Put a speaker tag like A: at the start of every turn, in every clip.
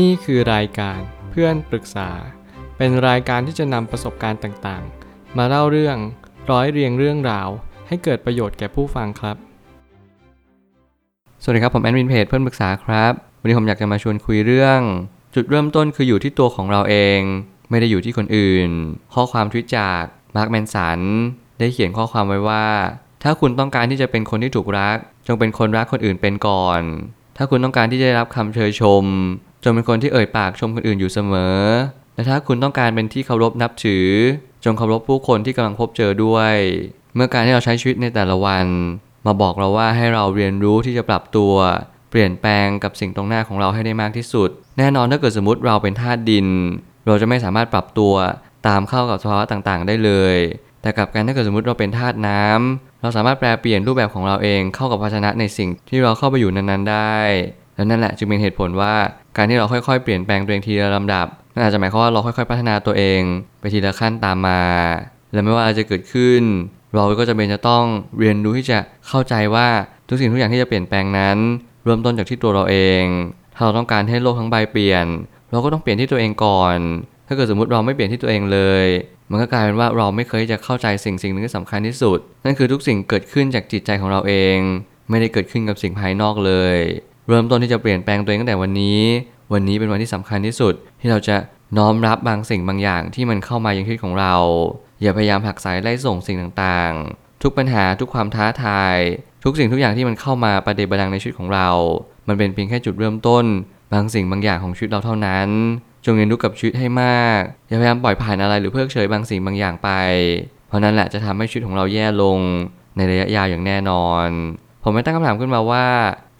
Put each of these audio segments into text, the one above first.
A: นี่คือรายการเพื่อนปรึกษา เป็นรายการที่จะนำประสบการณ์ต่างๆ มาเล่าเรื่องร้อยเรียงเรื่องราว ให้เกิดประโยชน์แก่ผู้ฟังครับ
B: สวัสดีครับ ผมแอดมินเพจเพื่อนปรึกษาครับ วันนี้ผมอยากจะมาชวนคุยเรื่อง จุดเริ่มต้นคืออยู่ที่ตัวของเราเอง ไม่ได้อยู่ที่คนอื่น ข้อความทวิตจากมาร์คแมนสันได้เขียนข้อความไว้ว่า ถ้าคุณต้องการที่จะเป็นคนที่ถูกรัก จงเป็นคนรักคนอื่นเป็นก่อน ถ้าคุณต้องการที่จะได้รับคำเชยชม จงเป็นคนที่เอ่ยปากชมคนอื่นอยู่เสมอ และถ้าคุณต้องการเป็นที่เคารพนับถือ จงเคารพผู้คนที่กำลังพบเจอด้วย เมื่อการที่เราใช้ชีวิตในแต่ละวัน มาบอกเราว่าให้เราเรียนรู้ที่จะปรับตัว เปลี่ยนแปลงกับสิ่งตรงหน้าของเราให้ได้มากที่สุด แน่นอนถ้าเกิดสมมติเราเป็นธาตุดิน เราจะไม่สามารถปรับตัวตามเข้ากับสภาวะต่างๆ ได้เลย แต่กลับกันถ้าเกิดสมมติเราเป็นธาตุน้ำเราสามารถแปลเปลี่ยนรูปแบบของเราเองเข้ากับภาชนะในสิ่งที่เราเข้าไปอยู่นั้นๆได้ และนั่นแหละจึงเป็นเหตุผลว่าการที่เราค่อยๆ เปลี่ยนแปลงตัวเองทีละลำดับนั่นอาจจะหมายความว่าเราค่อยๆ พัฒนาตัวเอง ไปทีละขั้นตามมา และไม่ว่าอะไรจะเกิดขึ้น เราก็จะเป็นจะต้องเรียนรู้ที่จะเข้าใจว่าทุกสิ่งทุกอย่างที่จะเปลี่ยนแปลงนั้น เริ่มต้นจากที่ตัวเราเอง ถ้าเราต้องการให้โลกทั้งใบเปลี่ยน เราก็ต้องเปลี่ยนที่ตัวเองก่อน ถ้าเกิดสมมติเราไม่เปลี่ยนที่ตัวเองเลย มันก็กลายเป็นว่าเราไม่เคยจะเข้าใจสิ่งสิ่งหนึ่งที่สำคัญที่สุด นั่นคือทุกสิ่งเกิดขึ้นจากจิตใจของเราเอง ไม่ได้เกิดขึ้นกับสิ่งภายนอกเลย เริ่มต้นที่จะเปลี่ยนแปลงตัวเองตั้งแต่วันนี้ วันนี้เป็นวันที่สำคัญที่สุด ที่เราจะน้อมรับบางสิ่งบางอย่างที่มันเข้ามายังชีวิตของเรา อย่าพยายามหักสายไล่ส่งสิ่งต่างๆ ทุกปัญหาทุกความท้าทาย ทุกสิ่งทุกอย่างที่มันเข้ามาประเดประดังในชีวิตของเรา มันเป็นเพียงแค่จุดเริ่มต้น บางสิ่งบางอย่างของชีวิตเราเท่านั้น จงเรียนรู้กับชีวิตให้มาก อย่าพยายามปล่อยผ่านอะไรหรือเพิกเฉยบางสิ่งบางอย่างไป เพราะนั่นแหละจะทำให้ชีวิตของเราแย่ลงในระยะยาวอย่างแน่นอน ผมไม่ตั้งคำถามขึ้นมาว่า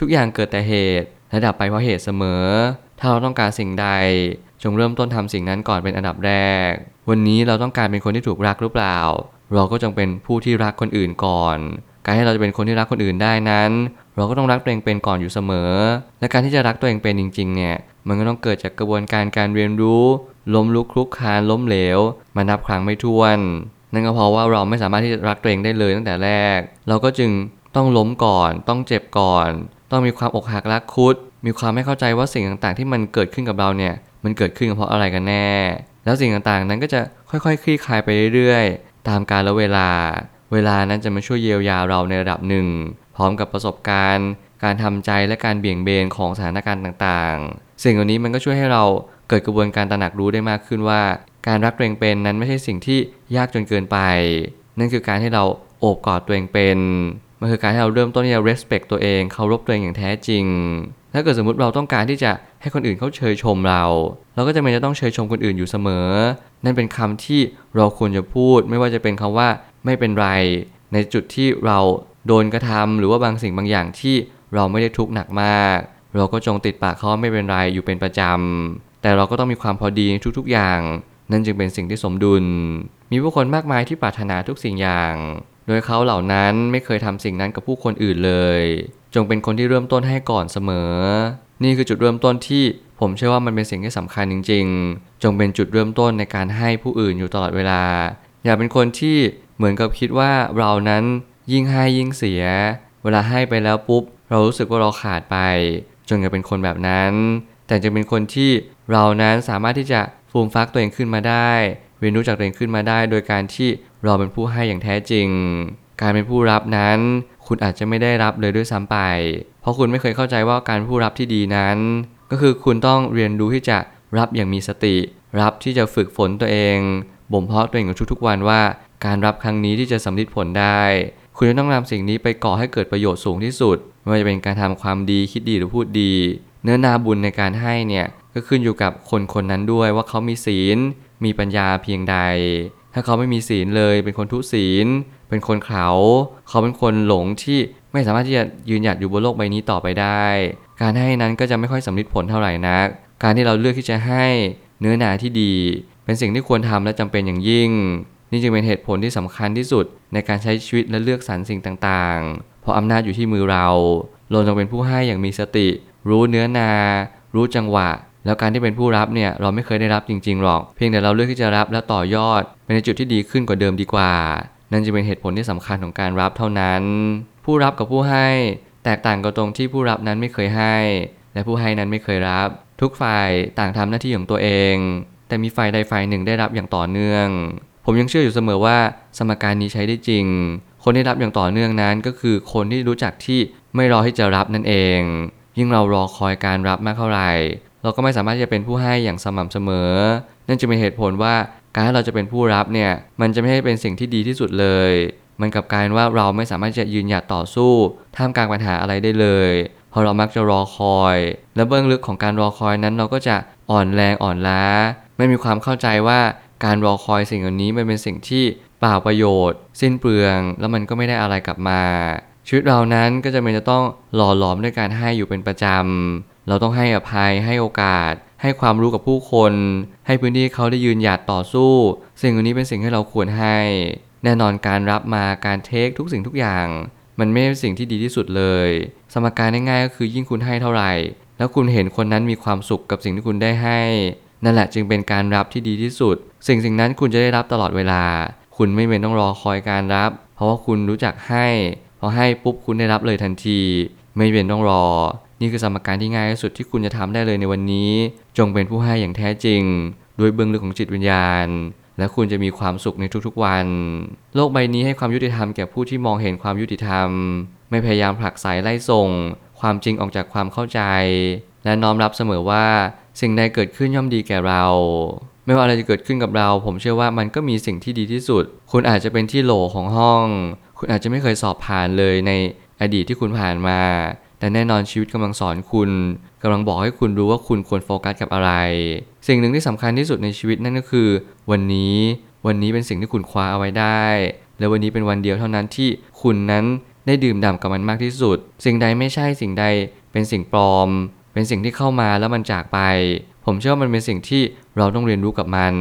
B: ทุกอย่างเกิดแต่เหตุและดับไปเพราะเหตุเสมอ ถ้าเราต้องการสิ่งใด จงเริ่มต้นทำสิ่งนั้นก่อนเป็นอันดับแรก วันนี้เราต้องการเป็นคนที่ถูกรักหรือเปล่า เราก็จงเป็นผู้ที่รักคนอื่นก่อน การที่เราจะเป็นคนที่รักคนอื่นได้นั้น เราก็ต้องรักตัวเองเป็นก่อนอยู่เสมอ และการที่จะรักตัวเองเป็นจริง ๆ เนี่ย มันก็ต้องเกิดจากกระบวนการการเรียนรู้ล้มลุกคลุกคานล้มเหลวมานับครั้งไม่ถ้วน นั่นก็เพราะว่าเราไม่สามารถที่จะรักตัวเองได้เลยตั้งแต่แรก เราก็จึงต้องล้มก่อน ต้องเจ็บก่อน ต้องมีความอกหักรักคุด มีความไม่เข้าใจว่าสิ่งต่างๆ ที่มันเกิดขึ้นกับเราเนี่ย มันเกิดขึ้นเพราะอะไรกันแน่ แล้วสิ่งต่างๆนั้นก็จะค่อยๆ คลี่คลายไปเรื่อยๆ ตามกาลเวลา เวลานั้นจะมาช่วยเยียวยาเราในระดับหนึ่ง พร้อมกับประสบการณ์ การทำใจและการเบี่ยงเบนของสถานการณ์ต่างๆ สิ่งเหล่านี้มันก็ช่วยให้เราเกิดกระบวนการตระหนักรู้ได้มากขึ้นว่า การรักตัวเองเป็นนั้นไม่ใช่สิ่งที่ยากจนเกินไป นั่นคือการที่เราโอบกอดตัวเองเป็น มันคือการที่เราเริ่มต้นที่จะ respect ตัวเองเคารพตัวเองอย่างแท้จริง ถ้าเกิดสมมติเราต้องการที่จะให้คนอื่นเขาเชยชมเรา เราก็จะไม่จะต้องเชยชมคนอื่นอยู่เสมอ นั่นเป็นคำที่เราควรจะพูด ไม่ว่าจะเป็นคำว่าไม่เป็นไร ในจุดที่เราโดนกระทำหรือว่าบางสิ่งบางอย่างที่เราไม่ได้ทุกข์หนักมาก เราก็จงติดปากเขาว่าไม่เป็นไรอยู่เป็นประจำแต่เราก็ต้องมีความพอดีในทุกๆอย่าง นั่นจึงเป็นสิ่งที่สมดุล มีผู้คนมากมายที่ปรารถนาทุกสิ่งอย่าง โดยเขาเหล่านั้นไม่เคยทำสิ่งนั้นกับผู้คนอื่นเลย จงเป็นคนที่เริ่มต้นให้ก่อนเสมอ นี่คือจุดเริ่มต้นที่ผมเชื่อว่ามันเป็นสิ่งที่สำคัญจริง ๆ จงเป็นจุดเริ่มต้นในการให้ผู้อื่นอยู่ตลอดเวลา อย่าเป็นคนที่เหมือนกับคิดว่าเรานั้นยิ่งให้ยิ่งเสีย เวลาให้ไปแล้วปุ๊บ เรารู้สึกว่าเราขาดไป จนจะเป็นคนแบบนั้น แต่จะเป็นคนที่เรานั้นสามารถที่จะฟูมฟักตัวเองขึ้นมาได้ เรียนรู้จากตัวเองขึ้นมาได้ โดยการที่เราเป็นผู้ให้อย่างแท้จริง การเป็นผู้รับนั้น คุณอาจจะไม่ได้รับเลยด้วยซ้ำไป เพราะคุณไม่เคยเข้าใจว่าการผู้รับที่ดีนั้น ก็คือคุณต้องเรียนรู้ที่จะรับอย่างมีสติ รับที่จะฝึกฝนตัวเองบ่มเพาะตัวเองอยู่ทุกๆวันว่า การรับครั้งนี้ที่จะสำลิดผลได้ คุณจะต้องนำสิ่งนี้ไปก่อให้เกิดประโยชน์สูงที่สุด ไม่ว่าจะเป็นการทำความดีคิดดีหรือพูดดี เนื้อนาบุญในการให้เนี่ยก็ขึ้นอยู่กับคนคนนั้นด้วยว่าเขามีศีล มีปัญญาเพียงใด ถ้าเขาไม่มีศีลเลย เป็นคนทุศีล เป็นคนเขา เขาเป็นคนหลงที่ไม่สามารถที่จะยืนหยัดอยู่บนโลกใบนี้ต่อไปได้ การให้นั้นก็จะไม่ค่อยสำลิดผลเท่าไหร่นัก การที่เราเลือกที่จะให้เนื้อนาที่ดี เป็นสิ่งที่ควรทำและจำเป็นอย่างยิ่ง นี่จึงเป็นเหตุผลที่สำคัญที่สุดในการใช้ชีวิตและเลือกสรรสิ่งต่างๆ เพราะอำนาจอยู่ที่มือเราเราจงเป็นผู้ให้อย่างมีสติ รู้เนื้อนา รู้จังหวะ แล้วการที่เป็นผู้รับเนี่ยเราไม่เคยได้รับจริงๆหรอก เพียงแต่เราเลือกที่จะรับและต่อยอดไปในจุดที่ดีขึ้นกว่าเดิมดีกว่า นั่นจะเป็นเหตุผลที่สำคัญของการรับเท่านั้น ผู้รับกับผู้ให้แตกต่างกันตรงที่ผู้รับนั้นไม่เคยให้ และผู้ให้นั้นไม่เคยรับ ทุกฝ่ายต่างทำหน้าที่ของตัวเอง แต่มีฝ่ายใดฝ่ายหนึ่งได้รับอย่างต่อเนื่อง ผมยังเชื่ออยู่เสมอว่าสมการนี้ใช้ได้จริง คนที่รับอย่างต่อเนื่องนั้นก็คือคนที่รู้จักที่ไม่รอที่จะรับนั่นเอง ยิ่งเรารอคอยการรับมากเท่าไหร่ เราก็ไม่สามารถที่จะเป็นผู้ให้อย่างสม่ำเสมอ นั่นจะเป็นเหตุผลว่าการที่เราจะเป็นผู้รับเนี่ยมันจะไม่ใช่เป็นสิ่งที่ดีที่สุดเลย มันกลับกลายว่าเราไม่สามารถจะยืนหยัดต่อสู้ท่ามกลางปัญหาอะไรได้เลยเพราะเรามักจะรอคอย และเบื้องลึกของการรอคอยนั้นเราก็จะอ่อนแรงอ่อนล้า ไม่มีความเข้าใจว่าการรอคอยสิ่งเหล่านี้มันเป็นสิ่งที่เปล่าประโยชน์ สิ้นเปลือง แล้วมันก็ไม่ได้อะไรกลับมา ชีวิตเรานั้นก็จะเป็นจะต้องหล่อหลอมด้วยการให้อยู่เป็นประจำ เราต้องให้อภัยให้โอกาส ให้ความรู้กับผู้คน ให้พื้นที่เขาได้ยืนหยัดต่อสู้ สิ่งเหล่านี้เป็นสิ่งที่เราควรให้ แน่นอนการรับมาการเทคทุกสิ่งทุกอย่าง มันไม่ใช่สิ่งที่ดีที่สุดเลย สมการง่ายๆก็คือยิ่งคุณให้เท่าไหร่ แล้วคุณเห็นคนนั้นมีความสุขกับสิ่งที่คุณได้ให้ นั่นแหละจึงเป็นการรับที่ดีที่สุด สิ่งสิ่งนั้นคุณจะได้รับตลอดเวลา คุณไม่เป็นต้องรอคอยการรับ เพราะว่าคุณรู้จักให้พอให้ปุ๊บคุณได้รับเลยทันที ไม่เป็นต้องรอ นี่คือสมการที่ง่ายที่สุดที่คุณจะทำได้เลยในวันนี้ จงเป็นผู้ให้อย่างแท้จริง ด้วยเบื้องลึกของจิตวิญญาณ และคุณจะมีความสุขในทุกๆวัน โลกใบนี้ให้ความยุติธรรมแก่ผู้ที่มองเห็นความยุติธรรม ไม่พยายามผลักไสไล่ส่ง ความจริงออกจากความเข้าใจ และน้อมรับเสมอว่า สิ่งใดเกิดขึ้นย่อมดีแก่เราไม่ว่าอะไรจะเกิดขึ้นกับเรา ผมเชื่อว่ามันก็มีสิ่งที่ดีที่สุด คุณอาจจะเป็นที่โหลของห้อง คุณอาจจะไม่เคยสอบผ่านเลยในอดีตที่คุณผ่านมา แต่แน่นอนชีวิตกำลังสอนคุณกำลังบอกให้คุณรู้ว่าคุณควรโฟกัสกับอะไร สิ่งหนึ่งที่สำคัญที่สุดในชีวิตนั่นก็คือ วันนี้วันนี้เป็นสิ่งที่คุณคว้าเอาไว้ได้ และวันนี้เป็นวันเดียวเท่านั้นที่คุณนั้นได้ดื่มด่ำกับมันมากที่สุด สิ่งใดไม่ใช่สิ่งใดเป็นสิ่งปลอม เป็นสิ่งที่เข้ามาแล้วมันจากไป ผมเชื่อว่ามันเป็นสิ่งที่เราต้องเรียนรู้กับมัน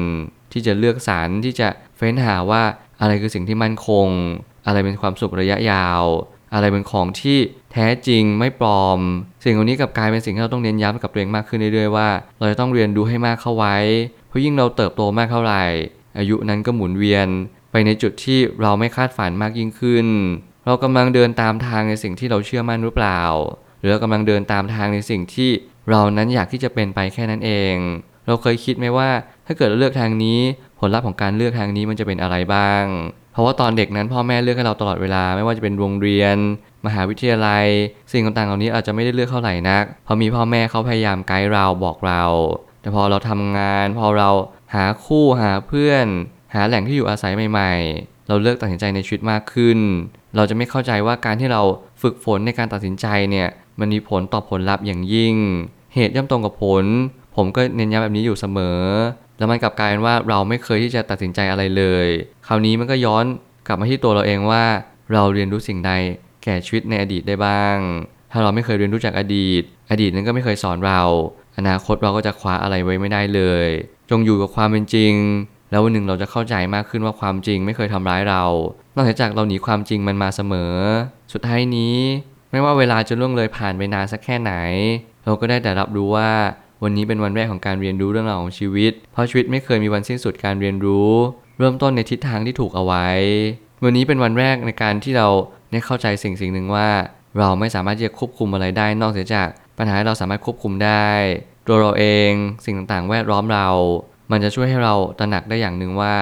B: ที่จะเลือกสรรที่จะเฟ้นหาว่าอะไรคือสิ่งที่มั่นคง อะไรเป็นความสุขระยะยาว อะไรเป็นของที่แท้จริงไม่ปลอม สิ่งเหล่านี้กลับกลายเป็นสิ่งที่เราต้องเน้นย้ำกับตัวเองมากขึ้นเรื่อยๆว่า เราจะต้องเรียนรู้ให้มากเข้าไว้ เพราะยิ่งเราเติบโตมากเท่าไหร่ อายุนั้นก็หมุนเวียน ไปในจุดที่เราไม่คาดฝันมากยิ่งขึ้น เรากำลังเดินตามทางในสิ่งที่เราเชื่อมั่นหรือเปล่า หรือเรากำลังเดินตามทางในสิ่งที่เรานั้นอยากที่จะเป็นไปแค่นั้นเอง เราเคยคิดไหมว่าถ้าเกิดเราเลือกทางนี้ ผลลัพธ์ของการเลือกทางนี้มันจะเป็นอะไรบ้าง ราะว่าตอนเด็กนั้นพ่อแม่เลือกให้เราตลอดเวลา ไม่ว่าจะเป็นโรงเรียน มหาวิทยาลัย สิ่งต่างๆเหล่านี้อาจจะไม่ได้เลือกเท่าไหร่นักพราะมีพ่อแม่เขาพยายามไกด์เราบอกเรา แต่พอเราทำงาน พอเราหาคู่หาเพื่อน หาแหล่งที่อยู่อาศัยใหม่ ๆ เราเลือกตัดสินใจในชีวิตมากขึ้น เราจะไม่เข้าใจว่าการที่เราฝึกฝนในการตัดสินใจเนี่ยมันมีผลต่อผลลัพธ์อย่างยิ่ง เหตุย่อมตรงกับผล ผมก็เน้นย้ำแบบนี้อยู่เสมอ แล้วมันกลับกลายเป็นว่าเราไม่เคยที่จะตัดสินใจอะไรเลย คราวนี้มันก็ย้อนกลับมาที่ตัวเราเองว่า เราเรียนรู้สิ่งใดแก่ชีวิตในอดีตได้บ้าง ถ้าเราไม่เคยเรียนรู้จากอดีต อดีตนั้นก็ไม่เคยสอนเรา อนาคตเราก็จะคว้าอะไรไว้ไม่ได้เลย จงอยู่กับความเป็นจริง แล้ววันหนึ่งเราจะเข้าใจมากขึ้นว่าความจริงไม่เคยทำร้ายเรา นอกจากเราหนีความจริงมันมาเสมอ สุดท้ายนี้ ไม่ว่าเวลาจะล่วงเลยผ่านไปนานสักแค่ไหน เราก็ได้แต่รับรู้ว่า วันนี้เป็นวันแรกของการเรียนรู้เรื่องราวของชีวิต เพราะชีวิตไม่เคยมีวันสิ้นสุดการเรียนรู้ เริ่มต้นในทิศทางที่ถูกเอาไว้ วันนี้เป็นวันแรกในการที่เราได้เข้าใจสิ่งสิ่งหนึ่งว่า เราไม่สามารถที่จะควบคุมอะไรได้นอกเสียจาก ปัญหาที่เราสามารถควบคุมได้ ตัวเราเองสิ่งต่างๆ แวดล้อมเรา มันจะช่วยให้เราตระหนักได้อย่างหนึ่งว่า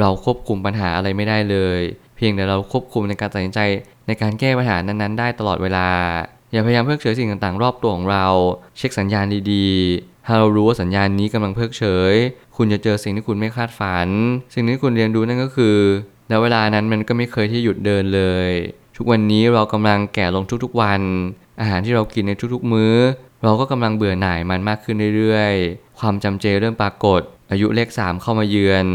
B: เราควบคุมปัญหาอะไรไม่ได้เลย เพียงแต่เราควบคุมในการตัดสินใจในการแก้ปัญหานั้นๆ ได้ตลอดเวลา อย่าพยายามเพิกเฉยสิ่งต่างๆ รอบตัวของเรา เช็คสัญญาณดีๆ ถ้าเรารู้ว่าสัญญาณนี้กำลังเพิกเฉย คุณจะเจอสิ่งที่คุณไม่คาดฝัน สิ่งที่คุณเรียนรู้นั่นก็คือแล้วเวลานั้นมันก็ไม่เคยที่หยุดเดินเลย ทุกวันนี้เรากำลังแก่ลงทุกๆวัน อาหารที่เรากินในทุกๆมื้อ เราก็กำลังเบื่อหน่ายมันมากขึ้นเรื่อยๆ ความจำเจเริ่มปรากฏ อายุเลข 3 เข้ามาเยือน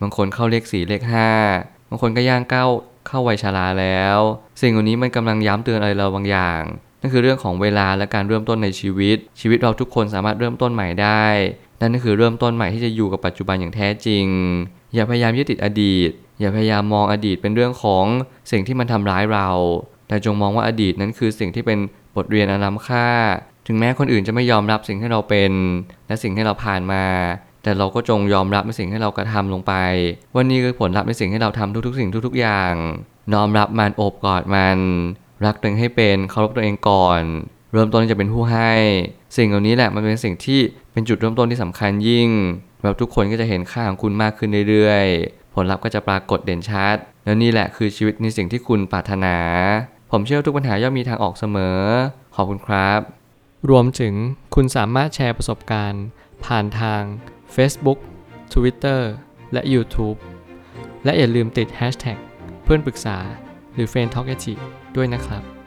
B: บางคนเข้าเลข 4 เลข 5 บางคนก็ย่างเก้าเข้าวัยชราแล้ว สิ่งเหล่านี้มันกำลังย้ำเตือนอะไรเราบางอย่าง นั่นคือเรื่องของเวลาและการเริ่มต้นในชีวิต ชีวิตเราทุกคนสามารถเริ่มต้นใหม่ได้ นั่นก็คือเริ่มต้นใหม่ที่จะอยู่กับปัจจุบันอย่างแท้จริง อย่าพยายามยึดติดอดีต อย่าพยายามมองอดีตเป็นเรื่องของสิ่งที่มันทำร้ายเรา แต่จงมองว่าอดีตนั้นคือสิ่งที่เป็นบทเรียนอันล้ำค่า ถึงแม้คนอื่นจะไม่ยอมรับสิ่งที่เราเป็น และสิ่งที่เราผ่านมา แต่เราก็จงยอมรับในสิ่งที่เรากระทำลงไป วันนี้คือผลลัพธ์ในสิ่งที่เราทำทุกๆ สิ่งทุกๆอย่าง น้อมรับมันโอบกอดมัน รักตัวเองให้เป็นเคารพตัวเองก่อน เริ่มต้นที่จะเป็นผู้ให้ สิ่งเหล่านี้แหละมันเป็นสิ่งที่เป็นจุดเริ่มต้นที่สำคัญยิ่งแบบทุกคนก็จะเห็นค่าของคุณมากขึ้นเรื่อยๆ ผลลัพธ์ก็จะปรากฏเด่นชัด แล้วนี่แหละคือชีวิตในสิ่งที่คุณปรารถนา ผมเชื่อทุกปัญหาย่อมมีทางออกเสมอ ขอบคุณครับ
A: รวมถึงคุณสามารถแชร์ประสบการณ์ ผ่านทาง Facebook Twitter และ YouTube และอย่าลืมติด Hashtag เพื่อนปรึกษาหรือ f r ร e n d Talk ด้วยนะครับ